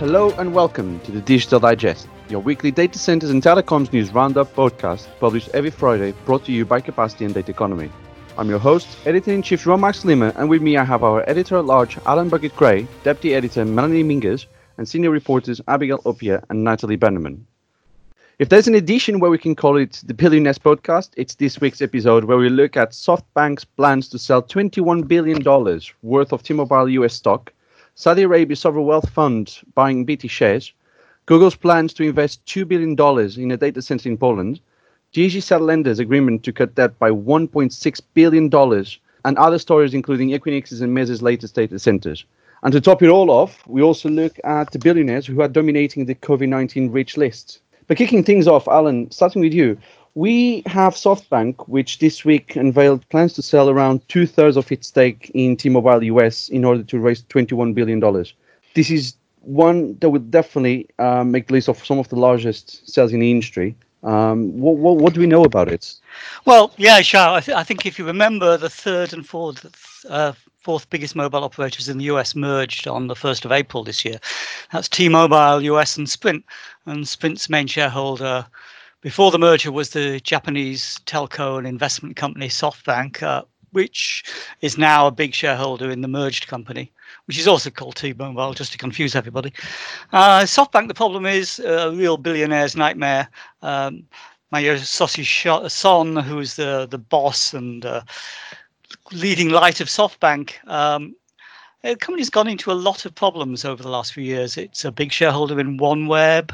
Hello and welcome to the Digital Digest, your weekly data centers and telecoms news roundup podcast published every Friday, brought to you by Capacity and Data Economy. I'm your host, editor in chief João Lima, and with me I have our editor at large, Alan Burkitt-Gray, deputy editor Melanie Mingas, and senior reporters Abigail Opiah and Natalie Bannerman. If there's an edition where we can call it the Billionaires Podcast, it's this week's episode where we look at SoftBank's plans to sell $21 billion worth of T-Mobile US stock Saudi Arabia's sovereign wealth fund buying BT shares, Google's plans to invest $2 billion in a data center in Poland, Digicel Lender's agreement to cut debt by $1.6 billion, and other stories including Equinix's and Meeza's latest data centers. And to top it all off, we also look at the billionaires who are dominating the COVID 19 rich list. But kicking things off, Alan, starting with you, we have SoftBank, which this week unveiled plans to sell around two thirds of its stake in T Mobile US in order to raise $21 billion. This is one that would definitely uh, make the list of some of the largest sales in the industry. Um, what, what, what, do we know about it? Well, yeah, João, I, th- I think if you remember, the third and fourth, uh, fourth biggest mobile operators in the US merged on the 1st of April this year. That's T Mobile US and Sprint. And Sprint's main shareholder before the merger was the Japanese telco and investment company SoftBank, uh, which is now a big shareholder in the merged company, which is also called T-Mobile, just to confuse everybody. Uh, SoftBank, the problem is a real billionaire's nightmare. Um, Masayoshi Son, who is the the boss and uh, leading light of SoftBank, um, the company's gone into a lot of problems over the last few years. It's a big shareholder in OneWeb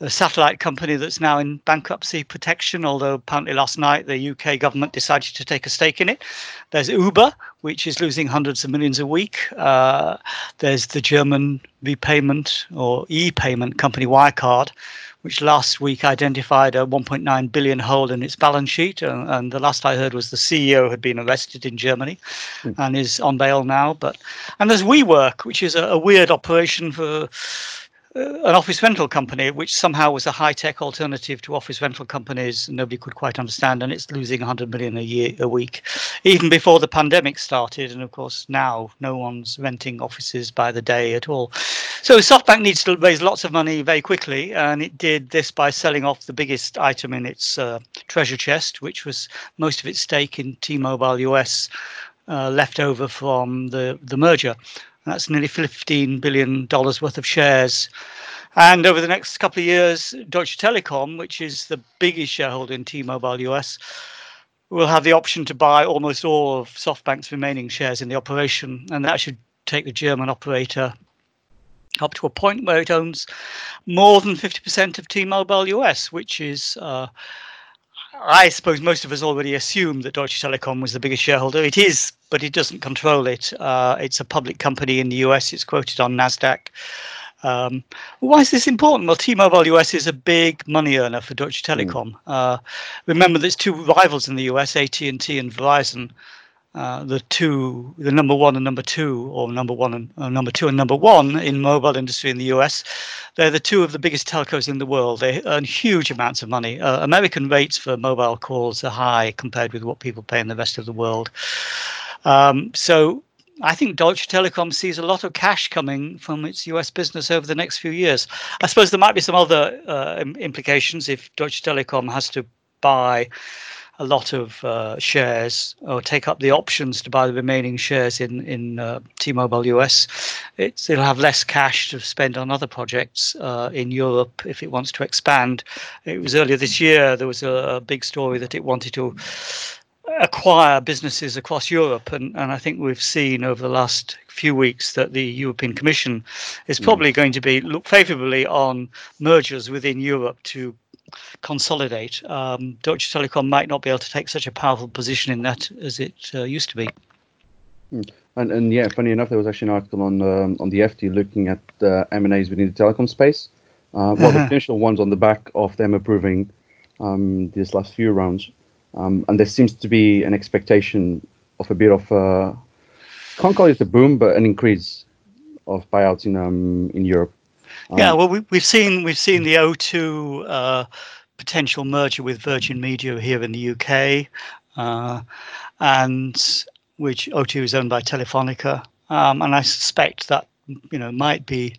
a satellite company that's now in bankruptcy protection, although apparently last night the UK government decided to take a stake in it. There's Uber, which is losing hundreds of millions a week. Uh, there's the German repayment or e payment company Wirecard, which last week identified a 1.9 billion hole in its balance sheet. Uh, and the last I heard was the CEO had been arrested in Germany mm. and is on bail now. But and there's WeWork, which is a, a weird operation for an office rental company, which somehow was a high tech alternative to office rental companies, nobody could quite understand, and it's losing 100 million a year a week, even before the pandemic started. And of course, now no one's renting offices by the day at all. So SoftBank needs to raise lots of money very quickly, and it did this by selling off the biggest item in its uh, treasure chest, which was most of its stake in T-Mobile US. Uh, left over from the, the merger. That's nearly $15 billion worth of shares. And over the next couple of years, Deutsche Telekom, which is the biggest shareholder in T Mobile US, will have the option to buy almost all of SoftBank's remaining shares in the operation. And that should take the German operator up to a point where it owns more than 50% of T Mobile US, which is. Uh, I suppose most of us already assume that Deutsche Telekom was the biggest shareholder. It is, but it doesn't control it. Uh, it's a public company in the US. It's quoted on Nasdaq. Um, why is this important? Well, T-Mobile US is a big money earner for Deutsche hmm. Telekom. Mm. Uh, remember, there's two rivals in the US, AT&T and Verizon. Uh, the two, the number one and number two, or number one and uh, number two and number one in mobile industry in the US. They're the two of the biggest telcos in the world. They earn huge amounts of money. Uh, American rates for mobile calls are high compared with what people pay in the rest of the world. Um, so I think Deutsche Telekom sees a lot of cash coming from its US business over the next few years. I suppose there might be some other uh, implications if Deutsche Telekom has to buy a lot of uh, shares or take up the options to buy the remaining shares in in uh, T-Mobile US. It's, it'll have less cash to spend on other projects uh, in Europe if it wants to expand. It was earlier this year there was a, a big story that it wanted to acquire businesses across Europe. And, and I think we've seen over the last few weeks that the European Commission is hmm. probably mm. going to be look favorably on mergers within Europe to consolidate. Um, Deutsche Telekom might not be able to take such a powerful position in that as it uh, used to be. Hmm. And, and yeah, funny enough, there was actually an article on um, on the FT looking at uh, M&As within the telecom space. Uh, well, the initial ones on the back of them approving um, these last few rounds. Um, and there seems to be an expectation of a bit of, uh, can't call it a boom, but an increase of buyouts in um, in Europe. Yeah, um, well, we, have seen we've seen the O2 uh, potential merger with Virgin Media here in the UK, uh, and which O2 is owned by Telefonica, um, and I suspect that you know might be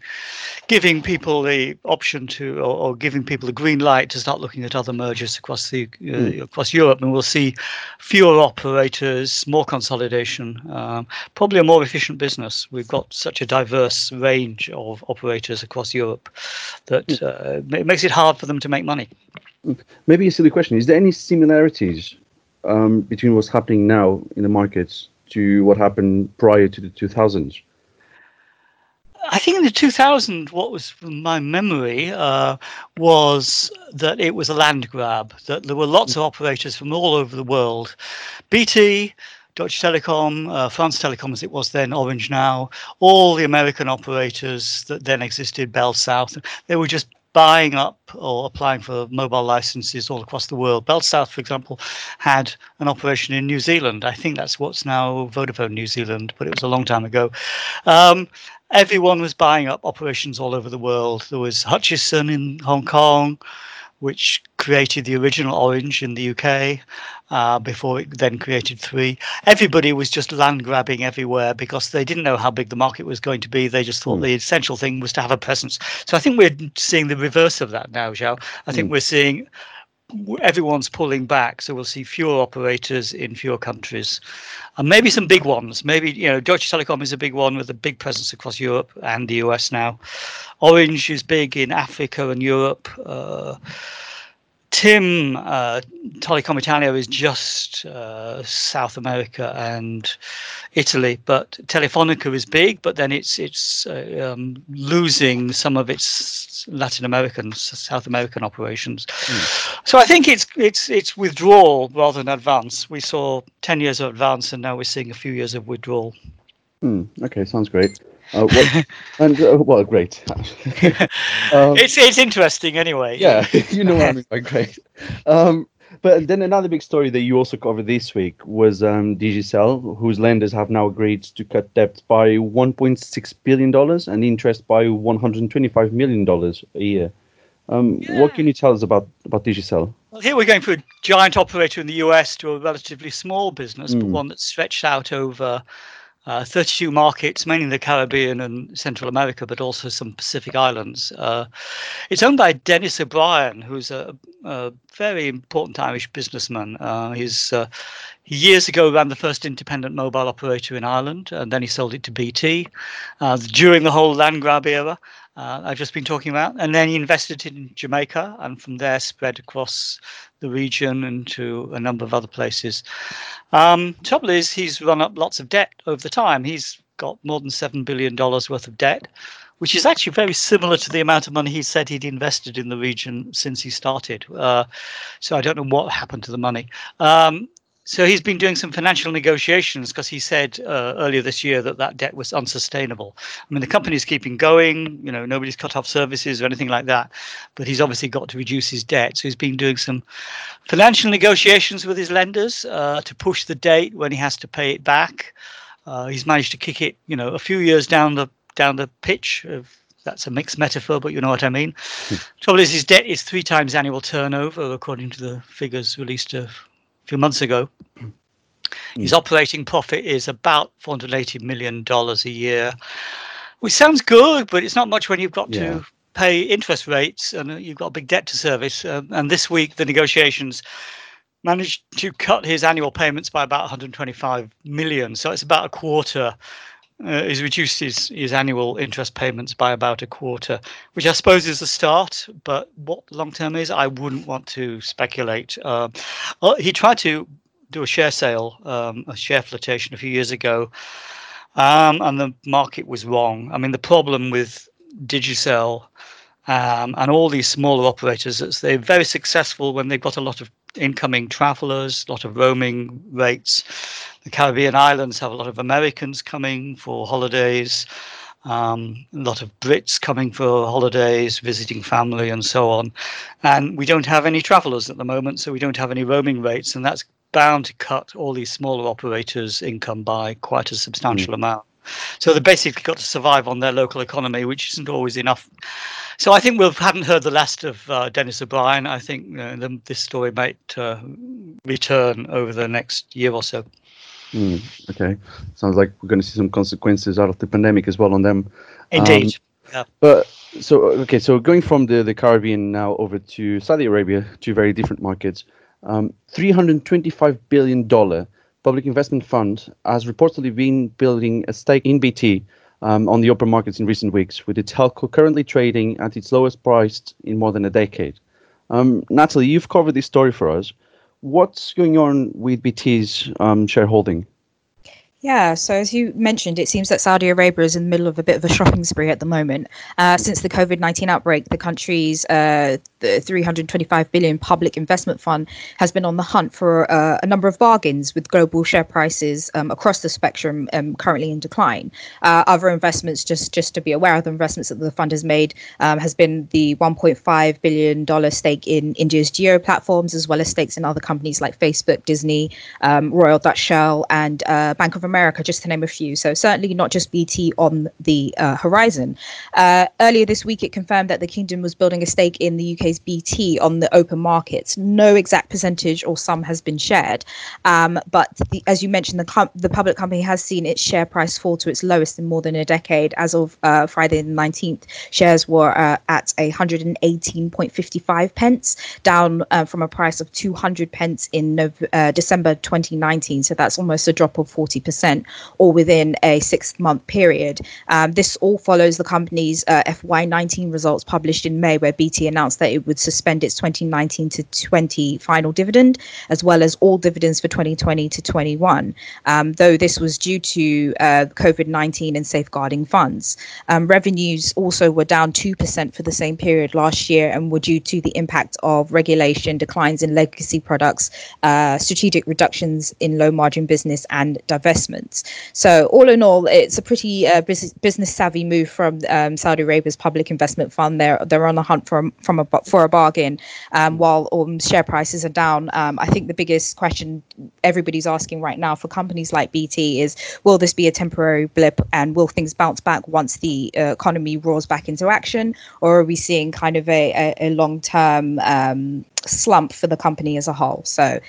giving people the option to or, or giving people a green light to start looking at other mergers across the uh, mm. across Europe, and we'll see fewer operators, more consolidation, um, probably a more efficient business. We've got such a diverse range of operators across Europe that mm. uh, it makes it hard for them to make money. Maybe a silly question: Is there any similarities um, between what's happening now in the markets to what happened prior to the 2000s? I think in the 2000, what was from my memory uh, was that it was a land grab, that there were lots of operators from all over the world. BT, Deutsche Telekom, uh, France Telecom as it was then, Orange now, all the American operators that then existed, Bell South, they were just buying up or applying for mobile licenses all across the world. Bell South, for example, had an operation in New Zealand. I think that's what's now Vodafone New Zealand, but it was a long time ago. Um, everyone was buying up operations all over the world. There was Hutchison in Hong Kong, which created the original Orange in the UK uh, before it then created Three. Everybody was just land grabbing everywhere because they didn't know how big the market was going to be. They just thought mm. the essential thing was to have a presence. So I think we're seeing the reverse of that now, João. I think mm. we're seeing everyone's pulling back, so we'll see fewer operators in fewer countries, and maybe some big ones. Maybe you know, Deutsche Telekom is a big one with a big presence across Europe and the US now. Orange is big in Africa and Europe. Uh, TIM uh, Telecom Italia is just uh, South America and Italy, but Telefonica is big, but then it's it's uh, um, losing some of its Latin American, South American operations. Mm. So I think it's it's it's withdrawal rather than advance. We saw ten years of advance, and now we're seeing a few years of withdrawal. Mm. Okay, sounds great. Uh, what, and uh, well, great. um, it's it's interesting anyway. Yeah, you know what I mean by great. Um, but then another big story that you also covered this week was um, Digicel, whose lenders have now agreed to cut debt by 1.6 billion dollars and interest by 125 million dollars a year. Um, yeah. What can you tell us about about Digicel? Well, here we're going from a giant operator in the US to a relatively small business, mm. but hmm. one that's stretched out over uh, 32 markets, mainly in the Caribbean and Central America, but also some Pacific islands. Uh, it's owned by Denis O'Brien, who's a, a very important Irish businessman. Uh, he's uh, he years ago ran the first independent mobile operator in Ireland, and then he sold it to BT uh, during the whole land grab era uh, I've just been talking about. And then he invested in Jamaica and from there spread across the region and to a number of other places. Um, trouble is, he's run up lots of debt over the time. He's got more than $7 billion worth of debt, which is actually very similar to the amount of money he said he'd invested in the region since he started. Uh, so I don't know what happened to the money. Um, so he's been doing some financial negotiations because he said uh, earlier this year that that debt was unsustainable. I mean, the company's keeping going. You know, nobody's cut off services or anything like that, but he's obviously got to reduce his debt. So he's been doing some financial negotiations with his lenders uh, to push the date when he has to pay it back. Uh, he's managed to kick it, you know, a few years down the down the pitch of that's a mixed metaphor, but you know what I mean. Hmm. Trouble is, his debt is three times annual turnover, according to the figures released a few months ago. Mm. His operating profit is about $480 million a year, which sounds good, but it's not much when you've got yeah. to pay interest rates and uh, you've got a big debt to service. Um, and this week, the negotiations managed to cut his annual payments by about 125 million. So it's about a quarter. Uh, he's reduced his, his annual interest payments by about a quarter, which I suppose is a start. But what long term is, I wouldn't want to speculate. Uh, he tried to do a share sale, um, a share flotation a few years ago, um, and the market was wrong. I mean, the problem with Digicel um, and all these smaller operators is they're very successful when they've got a lot of incoming travelers, a lot of roaming rates. The Caribbean islands have a lot of Americans coming for holidays. Um, a lot of Brits coming for holidays, visiting family, and so on. And we don't have any travelers at the moment, so we don't have any roaming rates, and that's bound to cut all these smaller operators' income by quite a substantial mm. amount. So they basically got to survive on their local economy, which isn't always enough. So I think we haven't heard the last of uh, Denis O'Brien. I think uh, the, this story might uh, return over the next year or so. Mm, okay, sounds like we're going to see some consequences out of the pandemic as well on them. Indeed. Um, yeah. But so okay, so going from the, the Caribbean now over to Saudi Arabia, two very different markets. Um, 325 billion dollar public investment fund has reportedly been building a stake in BT um, on the open markets in recent weeks, with its telco currently trading at its lowest price in more than a decade. Um, Natalie, you've covered this story for us. What's going on with BT's um, shareholding? Yeah, so as you mentioned, it seems that Saudi Arabia is in the middle of a bit of a shopping spree at the moment. Uh, since the COVID 19 outbreak, the country's uh, the 325 billion public investment fund has been on the hunt for uh, a number of bargains with global share prices um, across the spectrum um, currently in decline. Uh, other investments, just just to be aware of the investments that the fund has made, um, has been the 1.5 billion dollar stake in India's Jio Platforms, as well as stakes in other companies like Facebook, Disney, um, Royal Dutch Shell, and uh, Bank of America, just to name a few. So certainly not just BT on the uh, horizon. Uh, earlier this week, it confirmed that the kingdom was building a stake in the UK's BT on the open markets. No exact percentage or sum has been shared, um, but the, as you mentioned, the com- the public company has seen its share price fall to its lowest in more than a decade. As of uh, Friday the 19th, shares were uh, at 118.55 pence, down uh, from a price of 200 pence in November, uh, December 2019. So that's almost a drop of 40% percent or within a six month period. Um, this all follows the company's uh, FY19 results published in May, where BT announced that it would suspend its 2019 to 20 final dividend, as well as all dividends for 2020 to 21, um, though this was due to uh, COVID 19 and safeguarding funds. Um, revenues also were down 2% for the same period last year and were due to the impact of regulation, declines in legacy products, uh, strategic reductions in low margin business, and divestment investments. So all in all, it's a pretty uh, business savvy move from um, Saudi Arabia's public investment fund. They're they're on the hunt for from a for a bargain, um, while um, share prices are down. Um, I think the biggest question everybody's asking right now for companies like BT is, will this be a temporary blip and will things bounce back once the uh, economy roars back into action, or are we seeing kind of a, a, a long term um, slump for the company as a whole? So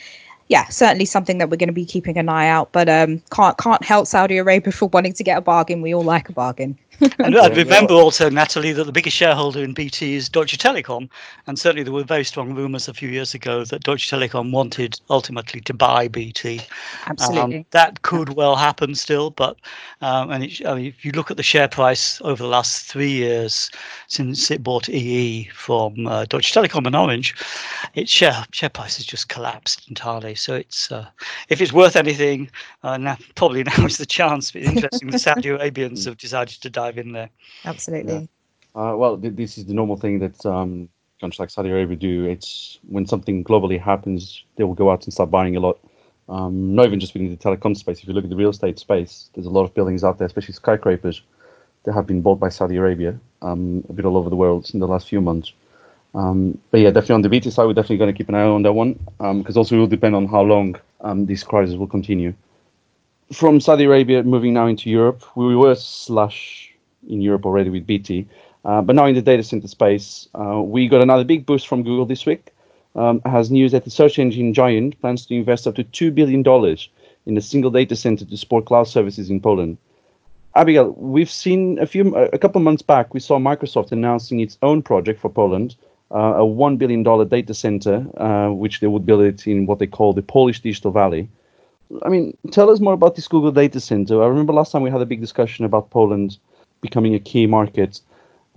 yeah, certainly something that we're going to be keeping an eye out. But um, can't can't help Saudi Arabia for wanting to get a bargain. We all like a bargain and I'd remember also, Natalie, that the biggest shareholder in BT is Deutsche Telekom. And certainly there were very strong rumours a few years ago that Deutsche Telekom wanted ultimately to buy BT. Absolutely. Um, that could well happen still. But um, and it, I mean, if you look at the share price over the last three years since it bought EE from uh, Deutsche Telekom and Orange, its share, share price has just collapsed entirely. So it's uh, if it's worth anything, uh, now, probably now is the chance. It's interesting the Saudi Arabians have decided to dive in there. Absolutely. Yeah. Uh, well, th- this is the normal thing that um, countries like Saudi Arabia do. It's when something globally happens, they will go out and start buying a lot. Um, not even just within the telecom space. If you look at the real estate space, there's a lot of buildings out there, especially skyscrapers, that have been bought by Saudi Arabia um, a bit all over the world in the last few months. Um, but yeah, definitely on the BT side, we're definitely going to keep an eye on that one because um, also it will depend on how long um, this crisis will continue. From Saudi Arabia, moving now into Europe, we were slash in Europe already with BT. Uh, but now in the data center space, uh, we got another big boost from Google this week. Um, has news that the search engine giant plans to invest up to $2 billion in a single data center to support cloud services in Poland. Abigail, we've seen a few, a couple months back, we saw Microsoft announcing its own project for Poland, uh, a $1 billion data center, uh, which they would build it in what they call the Polish Digital Valley. I mean, tell us more about this Google data center. I remember last time we had a big discussion about Poland becoming a key market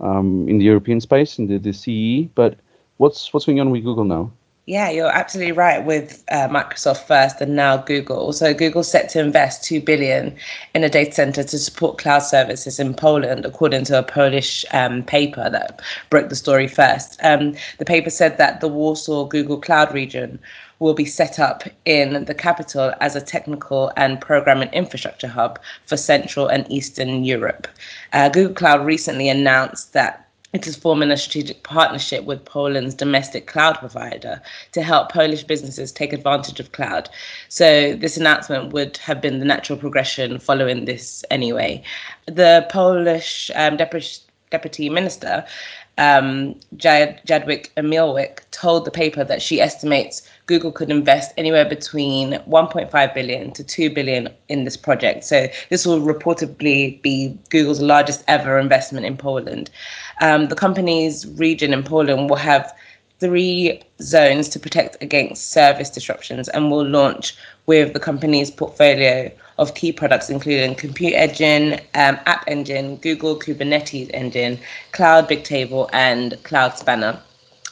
um, in the European space, in the, the CE. But what's what's going on with Google now? Yeah, you're absolutely right with uh, Microsoft first and now Google. So Google's set to invest 2 billion in a data center to support cloud services in Poland, according to a Polish um, paper that broke the story first. Um, the paper said that the Warsaw Google Cloud region will be set up in the capital as a technical and programming infrastructure hub for Central and Eastern Europe. Uh, Google Cloud recently announced that it is forming a strategic partnership with Poland's domestic cloud provider to help Polish businesses take advantage of cloud. So, this announcement would have been the natural progression following this anyway. The Polish um, deputy, deputy minister um, Jad- Jadwiga Emilewicz told the paper that she estimates Google could invest anywhere between 1.5 billion to 2 billion in this project. So this will reportedly be Google's largest ever investment in Poland. Um, the company's region in Poland will have three zones to protect against service disruptions and will launch with the company's portfolio of key products, including Compute Engine, um, App Engine, Google Kubernetes Engine, Cloud Bigtable, and Cloud Spanner.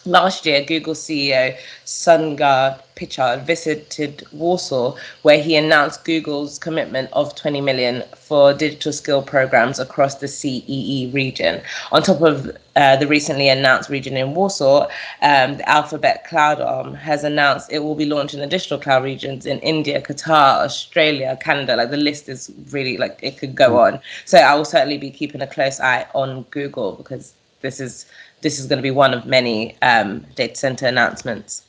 Last year, Google CEO Sundar Pichai visited Warsaw, where he announced Google's commitment of 20 million for digital skill programs across the CEE region. On top of uh, the recently announced region in Warsaw, um, the Alphabet Cloud Arm has announced it will be launching additional cloud regions in India, Qatar, Australia, Canada. Like the list is really like it could go on. So I will certainly be keeping a close eye on Google because this is this is going to be one of many um, data center announcements.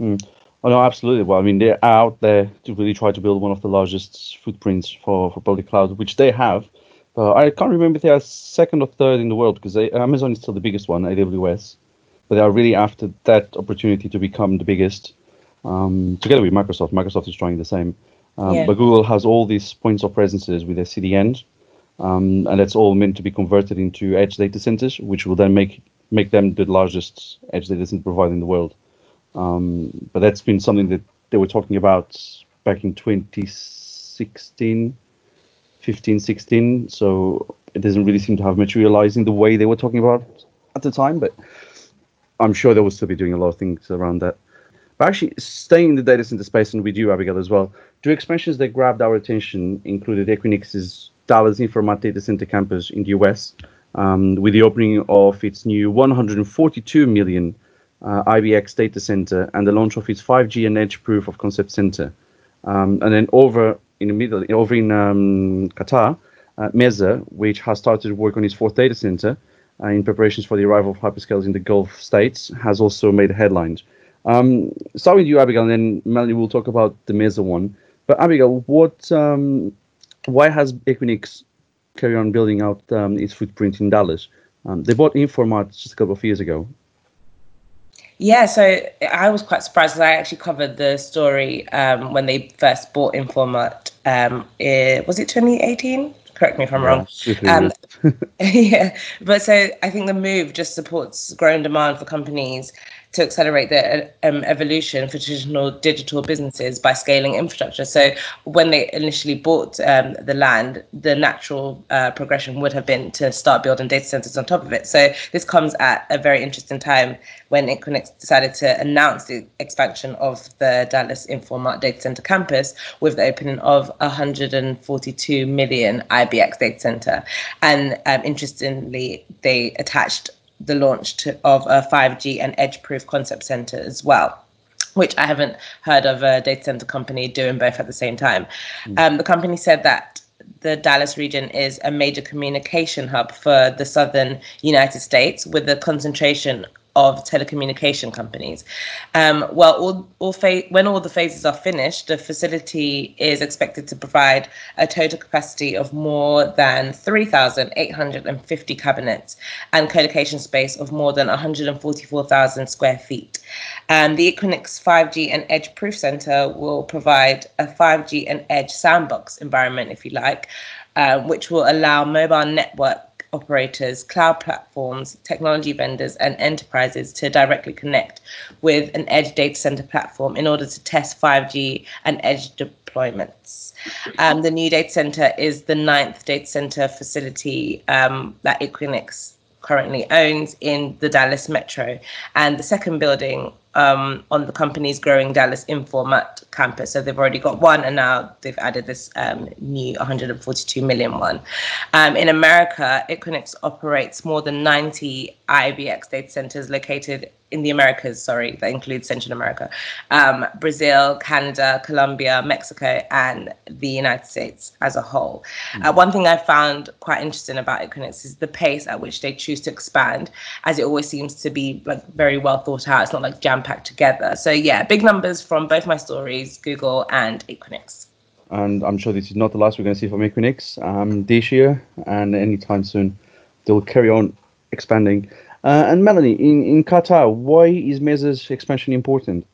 Mm. Oh, no, absolutely. Well, I mean, they're out there to really try to build one of the largest footprints for, for public cloud, which they have. Uh, I can't remember if they are second or third in the world because they, Amazon is still the biggest one, AWS. But they are really after that opportunity to become the biggest, um, together with Microsoft. Microsoft is trying the same. Um, yeah. But Google has all these points of presences with their CDN, um, and that's all meant to be converted into edge data centers, which will then make make them the largest edge data center provider in the world. Um, but that's been something that they were talking about back in 2016, 15, 16. So it doesn't really seem to have materialized in the way they were talking about at the time. But I'm sure they will still be doing a lot of things around that. But actually, staying in the data center space, and with you, Abigail, as well, two expansions that grabbed our attention included Equinix's Dallas Infomart Data Center campus in the US, um, with the opening of its new 142 million uh, IBX data center and the launch of its 5G and edge proof of concept center. Um, and then over in the middle, over in um, Qatar, uh, Meeza, which has started work on its fourth data center uh, in preparations for the arrival of hyperscalers in the Gulf states, has also made headlines. Um, start with you, Abigail, and then Melanie will talk about the Meeza one. But Abigail, what, um, why has Equinix carry on building out um, its footprint in Dallas. Um, they bought Infomart just a couple of years ago. Yeah, so I was quite surprised because I actually covered the story um, when they first bought Infomart. Um, it, was it 2018? Correct me if I'm yeah, wrong. Um, yeah, but so I think the move just supports growing demand for companies to accelerate the um, evolution for traditional digital businesses by scaling infrastructure. So when they initially bought um, the land, the natural uh, progression would have been to start building data centers on top of it. So this comes at a very interesting time when Equinix decided to announce the expansion of the Dallas Infomart Data Center campus with the opening of 142 million IBX data center. And um, interestingly, they attached the launch to, of a 5G and edge proof concept center as well which I haven't heard of a data center company doing both at the same time. Mm. Um, the company said that the Dallas region is a major communication hub for the southern United States with a concentration of telecommunication companies. Um, well, all, all fa- when all the phases are finished, the facility is expected to provide a total capacity of more than 3,850 cabinets and colocation space of more than 144,000 square feet. The Equinix 5G and Edge Proof Center will provide a 5G and Edge sandbox environment, if you like, uh, which will allow mobile network operators, cloud platforms, technology vendors, and enterprises to directly connect with an edge data center platform in order to test 5G and edge deployments. Um, the new data center is the ninth data center facility um, that Equinix currently owns in the Dallas metro. And the second building um, on the company's growing Dallas Infomart campus. So they've already got one, and now they've added this um, new 142 million one. Um, in America, Equinix operates more than 90 IBX data centers located in the Americas, sorry, that includes Central America, um, Brazil, Canada, Colombia, Mexico, and the United States as a whole. Mm. Uh, one thing I found quite interesting about Equinix is the pace at which they choose to expand, as it always seems to be like very well thought out. It's not like jam together. So yeah, big numbers from both my stories, Google and Equinix. And I'm sure this is not the last we're going to see from Equinix um, this year and anytime soon. They'll carry on expanding. Uh, and Melanie, in, in Qatar, why is Meeza's expansion important?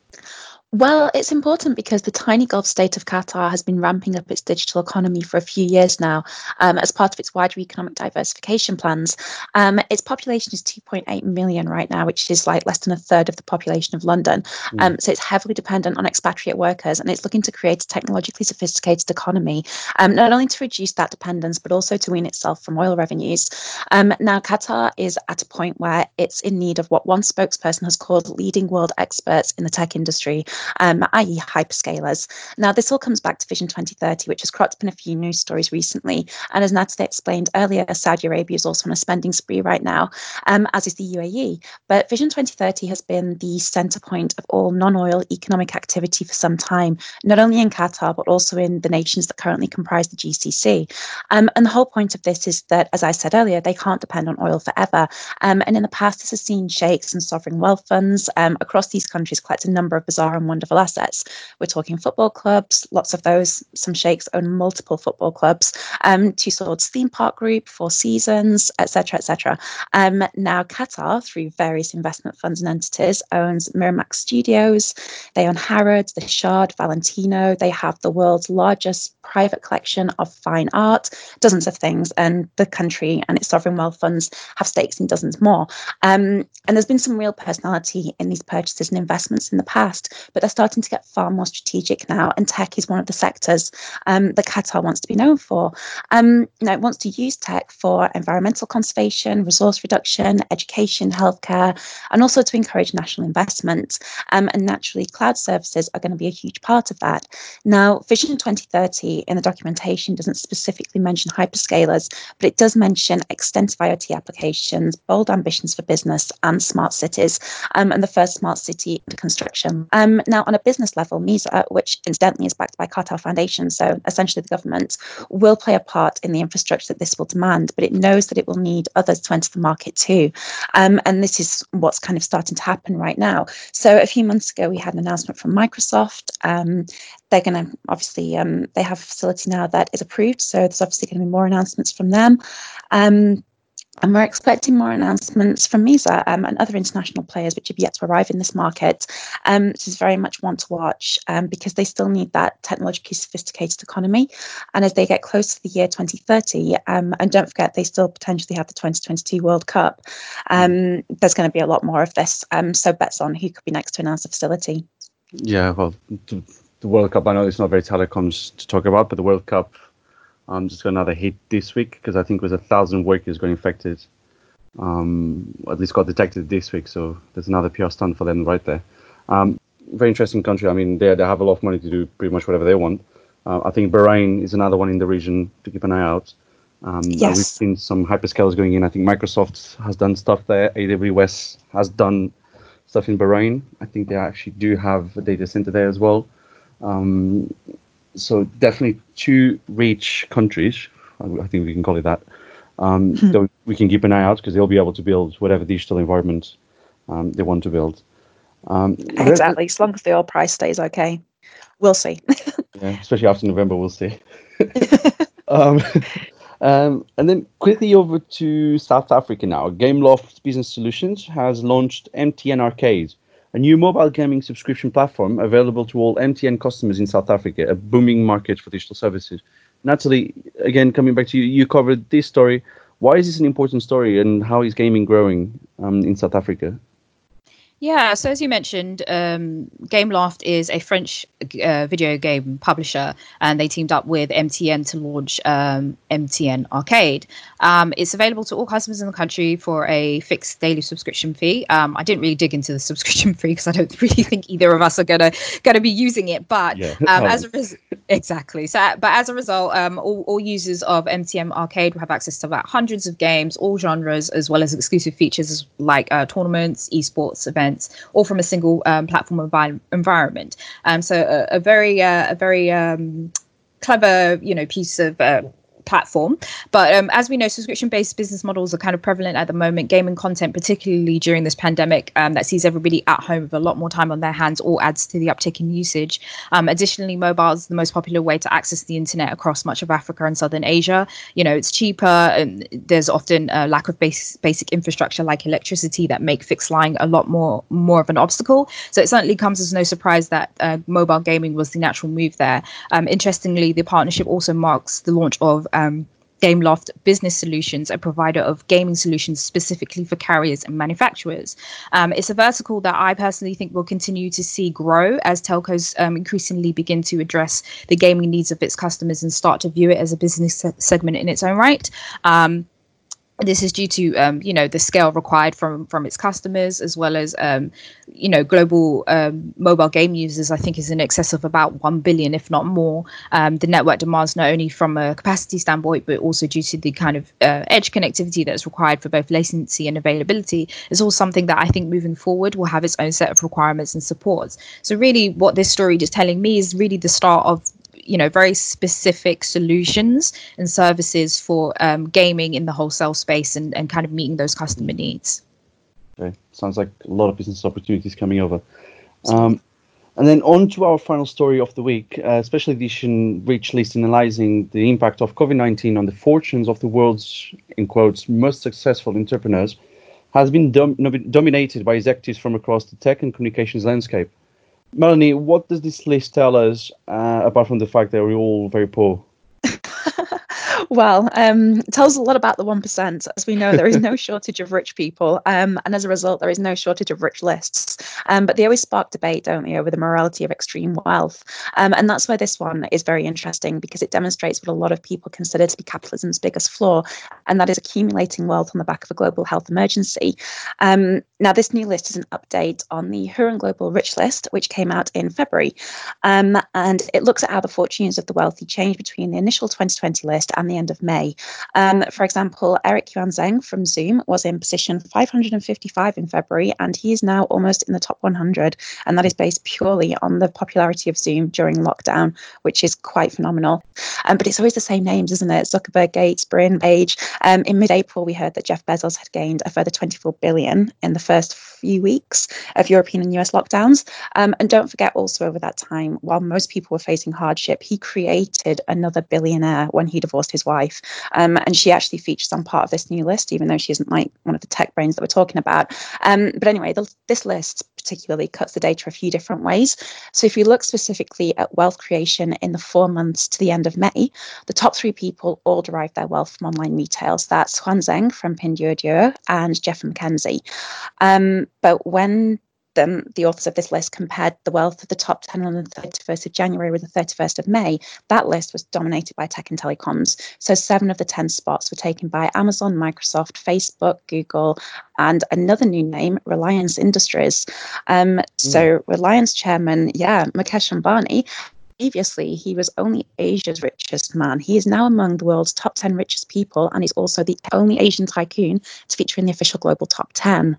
Well, it's important because the tiny Gulf state of Qatar has been ramping up its digital economy for a few years now um, as part of its wider economic diversification plans. Um, its population is 2.8 million right now, which is like less than a third of the population of London. Mm. Um, so it's heavily dependent on expatriate workers and it's looking to create a technologically sophisticated economy, um, not only to reduce that dependence, but also to wean itself from oil revenues. Um, now, Qatar is at a point where it's in need of what one spokesperson has called leading world experts in the tech industry um, i.e., hyperscalers. Now, this all comes back to Vision 2030, which has cropped up in a few news stories recently. And as Natalie explained earlier, Saudi Arabia is also on a spending spree right now, um, as is the UAE. But Vision 2030 has been the center point of all non oil economic activity for some time, not only in Qatar, but also in the nations that currently comprise the GCC. Um, and the whole point of this is that, as I said earlier, they can't depend on oil forever. Um, and in the past, this has seen sheikhs and sovereign wealth funds um, across these countries collect a number of bizarre and wonderful assets. We're talking football clubs, lots of those. Some sheikhs own multiple football clubs. Um, Tussauds Theme Park Group, Four Seasons, etc., etc. Um, now, Qatar, through various investment funds and entities, owns Miramax Studios. They own Harrods, the Shard, Valentino. They have the world's largest private collection of fine art, dozens of things, and the country and its sovereign wealth funds have stakes in dozens more. Um, and there's been some real personality in these purchases and investments in the past, but they're starting to get far more strategic now, and tech is one of the sectors um, that Qatar wants to be known for. Um, you know, it wants to use tech for environmental conservation, resource reduction, education, healthcare, and also to encourage national investment. Um, and naturally, cloud services are going to be a huge part of that. Now, Vision 2030 in the documentation doesn't specifically mention hyperscalers, but it does mention extensive IoT applications, bold ambitions for business, and smart cities, um, and the first smart city under construction. Um, now, on a business level, Meeza, which incidentally is backed by Qatar Foundation, so essentially the government, will play a part in the infrastructure that this will demand, but it knows that it will need others to enter the market too. Um, and this is what's kind of starting to happen right now. So a few months ago, we had an announcement from Microsoft. Um, they're going to obviously um, they have a facility now that is approved, so there's obviously going to be more announcements from them. Um, and we're expecting more announcements from Meeza um, and other international players which have yet to arrive in this market. Um, this is very much one to watch um, because they still need that technologically sophisticated economy. And as they get close to the year 2030, um, and don't forget, they still potentially have the 2022 World Cup, um, there's going to be a lot more of this. Um, so bets on who could be next to announce a facility. Yeah, well, the World Cup, I know it's not very telecoms to talk about, but the World Cup um, just got another hit this week because I think it was a thousand workers got infected. Um, at least got detected this week, so there's another PR stunt for them right there. Um, very interesting country. I mean, they they have a lot of money to do pretty much whatever they want. Uh, I think Bahrain is another one in the region to keep an eye out. Um, yes. we've seen some hyperscalers going in. I think Microsoft has done stuff there. AWS has done stuff in Bahrain. I think they actually do have a data center there as well. Um, so definitely two rich countries. I think we can call it that. Um, hmm. we can keep an eye out because they'll be able to build whatever digital environment um, they want to build. Um, exactly, as long as the oil price stays okay, we'll see. yeah, especially after November, we'll see. um, um, and then quickly over to South Africa now. Gameloft Business Solutions has launched MTN Arcade, a new mobile gaming subscription platform available to all MTN customers in South Africa, a booming market for digital services. Natalie, again, coming back to you, you covered this story. Why is this an important story and how is gaming growing um, in South Africa? Yeah, so as you mentioned, um, Gameloft is a French uh, video game publisher, and they teamed up with MTN to launch um, MTN Arcade. Um, it's available to all customers in the country for a fixed daily subscription fee. Um, I didn't really dig into the subscription fee because I don't really think either of us are gonna gonna be using it. But yeah. Um, as a res- exactly, so but as a result, um, all, all users of MTN Arcade will have access to about hundreds of games, all genres, as well as exclusive features like uh, tournaments, esports events events, all from a single um, platform envi- environment. Um, so a, a very uh, a very um, clever you know piece of uh, platform. But um, as we know, subscription based business models are kind of prevalent at the moment. Gaming content, particularly during this pandemic, um, that sees everybody at home with a lot more time on their hands, all adds to the uptick in usage. Um, additionally, mobile is the most popular way to access the internet across much of Africa and Southern Asia. You know, it's cheaper, and there's often a lack of base, basic infrastructure like electricity that make fixed line a lot more more of an obstacle. So it certainly comes as no surprise that uh, mobile gaming was the natural move there. Um, interestingly, the partnership also marks the launch of um, Gameloft Business Solutions, a provider of gaming solutions specifically for carriers and manufacturers. Um, it's a vertical that I personally think will continue to see grow as telcos um, increasingly begin to address the gaming needs of its customers and start to view it as a business se- segment in its own right. Um, this is due to um, you know the scale required from from its customers as well as um, you know global um, mobile game users i think is in excess of about 1 billion if not more. Um, the network demands not only from a capacity standpoint but also due to the kind of uh, edge connectivity that's required for both latency and availability. Is all something that i think moving forward will have its own set of requirements and supports. So really what this story is telling me is really the start of you know very specific solutions and services for um, gaming in the wholesale space and, and kind of meeting those customer needs. Okay. Sounds like a lot of business opportunities coming over. Um, and then on to our final story of the week uh, special edition rich list analyzing the impact of covid-19 on the fortunes of the world's in quotes most successful entrepreneurs has been dom- dominated by executives from across the tech and communications landscape Melanie, what does this list tell us, uh, apart from the fact that we're all very poor? Well, um, it tells a lot about the 1%. As we know, there is no shortage of rich people. Um, and as a result, there is no shortage of rich lists. Um, but they always spark debate, don't they, over the morality of extreme wealth. Um, and that's why this one is very interesting because it demonstrates what a lot of people consider to be capitalism's biggest flaw, and that is accumulating wealth on the back of a global health emergency. Um, now, this new list is an update on the Hurun Global Rich List, which came out in February. Um, and it looks at how the fortunes of the wealthy changed between the initial 2020 list and the end of May. Um, for example, Eric Yuan Zheng from Zoom was in position 555 in February, and he is now almost in the top 100. And that is based purely on the popularity of Zoom during lockdown, which is quite phenomenal. Um, but it's always the same names, isn't it? Zuckerberg, Gates, Brin, Page. Um, in mid April, we heard that Jeff Bezos had gained a further 24 billion in the first few weeks of European and US lockdowns. Um, and don't forget, also over that time, while most people were facing hardship, he created another billionaire when he divorced his wife. Um, and she actually features on part of this new list, even though she isn't like one of the tech brains that we're talking about. Um, but anyway, the, this list particularly cuts the data a few different ways. So if you look specifically at wealth creation in the four months to the end of May, the top three people all derived their wealth from online retail. So that's Huang Zheng from Pinduoduo and Jeff MacKenzie. Um, but when them, the authors of this list compared the wealth of the top 10 on the 31st of January with the 31st of May, that list was dominated by tech and telecoms. So seven of the 10 spots were taken by Amazon, Microsoft, Facebook, Google, and another new name, Reliance Industries. Um, mm. So Reliance chairman, yeah, Mukesh Ambani, previously he was only Asia's richest man. He is now among the world's top 10 richest people, and he's also the only Asian tycoon to feature in the official global top 10.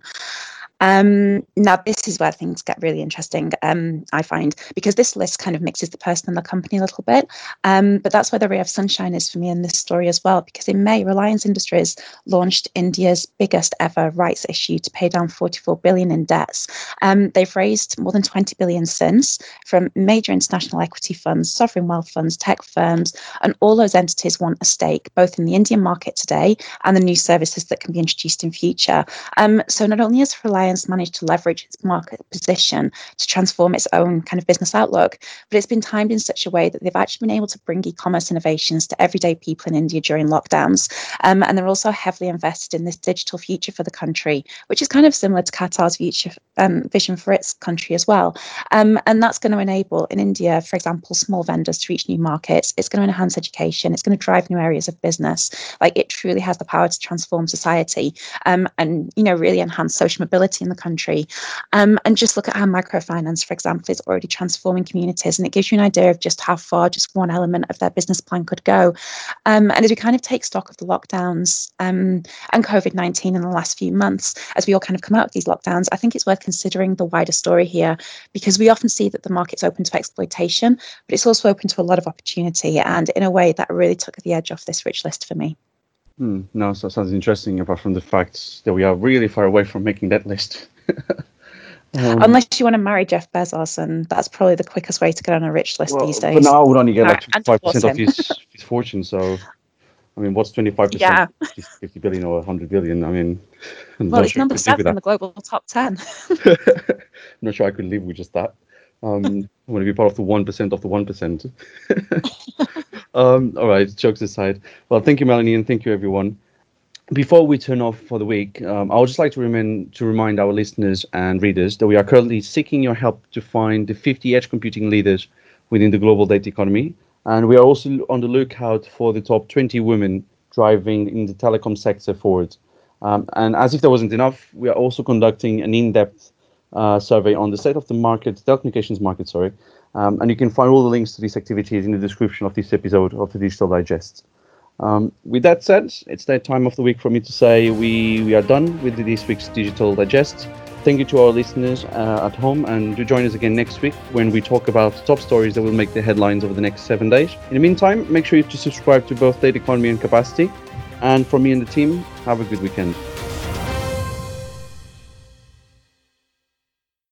Um, now, this is where things get really interesting, um, I find, because this list kind of mixes the person and the company a little bit. Um, but that's where the ray of sunshine is for me in this story as well, because in May, Reliance Industries launched India's biggest ever rights issue to pay down 44 billion in debts. Um, they've raised more than 20 billion since from major international equity funds, sovereign wealth funds, tech firms, and all those entities want a stake both in the Indian market today and the new services that can be introduced in future. Um, so not only has Reliance Reliance managed to leverage its market position to transform its own kind of business outlook, but it's been timed in such a way that they've actually been able to bring e-commerce innovations to everyday people in India during lockdowns. Um, and they're also heavily invested in this digital future for the country, which is kind of similar to Qatar's future um, vision for its country as well. Um, and that's going to enable in India, for example, small vendors to reach new markets. It's going to enhance education. It's going to drive new areas of business. Like it truly has the power to transform society um, and you know really enhance social mobility in the country. Um, and just look at how microfinance, for example, is already transforming communities. And it gives you an idea of just how far just one element of their business plan could go. Um, and as we kind of take stock of the lockdowns um, and COVID 19 in the last few months, as we all kind of come out of these lockdowns, I think it's worth considering the wider story here because we often see that the market's open to exploitation, but it's also open to a lot of opportunity. And in a way, that really took the edge off this rich list for me. Hmm, no, so sounds interesting. Apart from the fact that we are really far away from making that list. um, Unless you want to marry Jeff Bezos, and that's probably the quickest way to get on a rich list well, these days. But now I would only get like five percent of his, his fortune. So, I mean, what's twenty five percent? Yeah. Fifty billion or hundred billion? I mean, I'm well, it's sure number seven in the global top ten. I'm not sure I could live with just that. Um, I want to be part of the one percent of the one percent. um, all right, jokes aside. Well, thank you, Melanie, and thank you, everyone. Before we turn off for the week, um, I would just like to remind to remind our listeners and readers that we are currently seeking your help to find the 50 edge computing leaders within the global data economy, and we are also on the lookout for the top 20 women driving in the telecom sector forward. Um, and as if that wasn't enough, we are also conducting an in-depth uh, survey on the state of the market, telecommunications market, sorry. Um, and you can find all the links to these activities in the description of this episode of the Digital Digest. Um, with that said, it's that time of the week for me to say we, we are done with this week's Digital Digest. Thank you to our listeners uh, at home and do join us again next week when we talk about top stories that will make the headlines over the next seven days. In the meantime, make sure you to subscribe to both Data Economy and Capacity. And from me and the team, have a good weekend.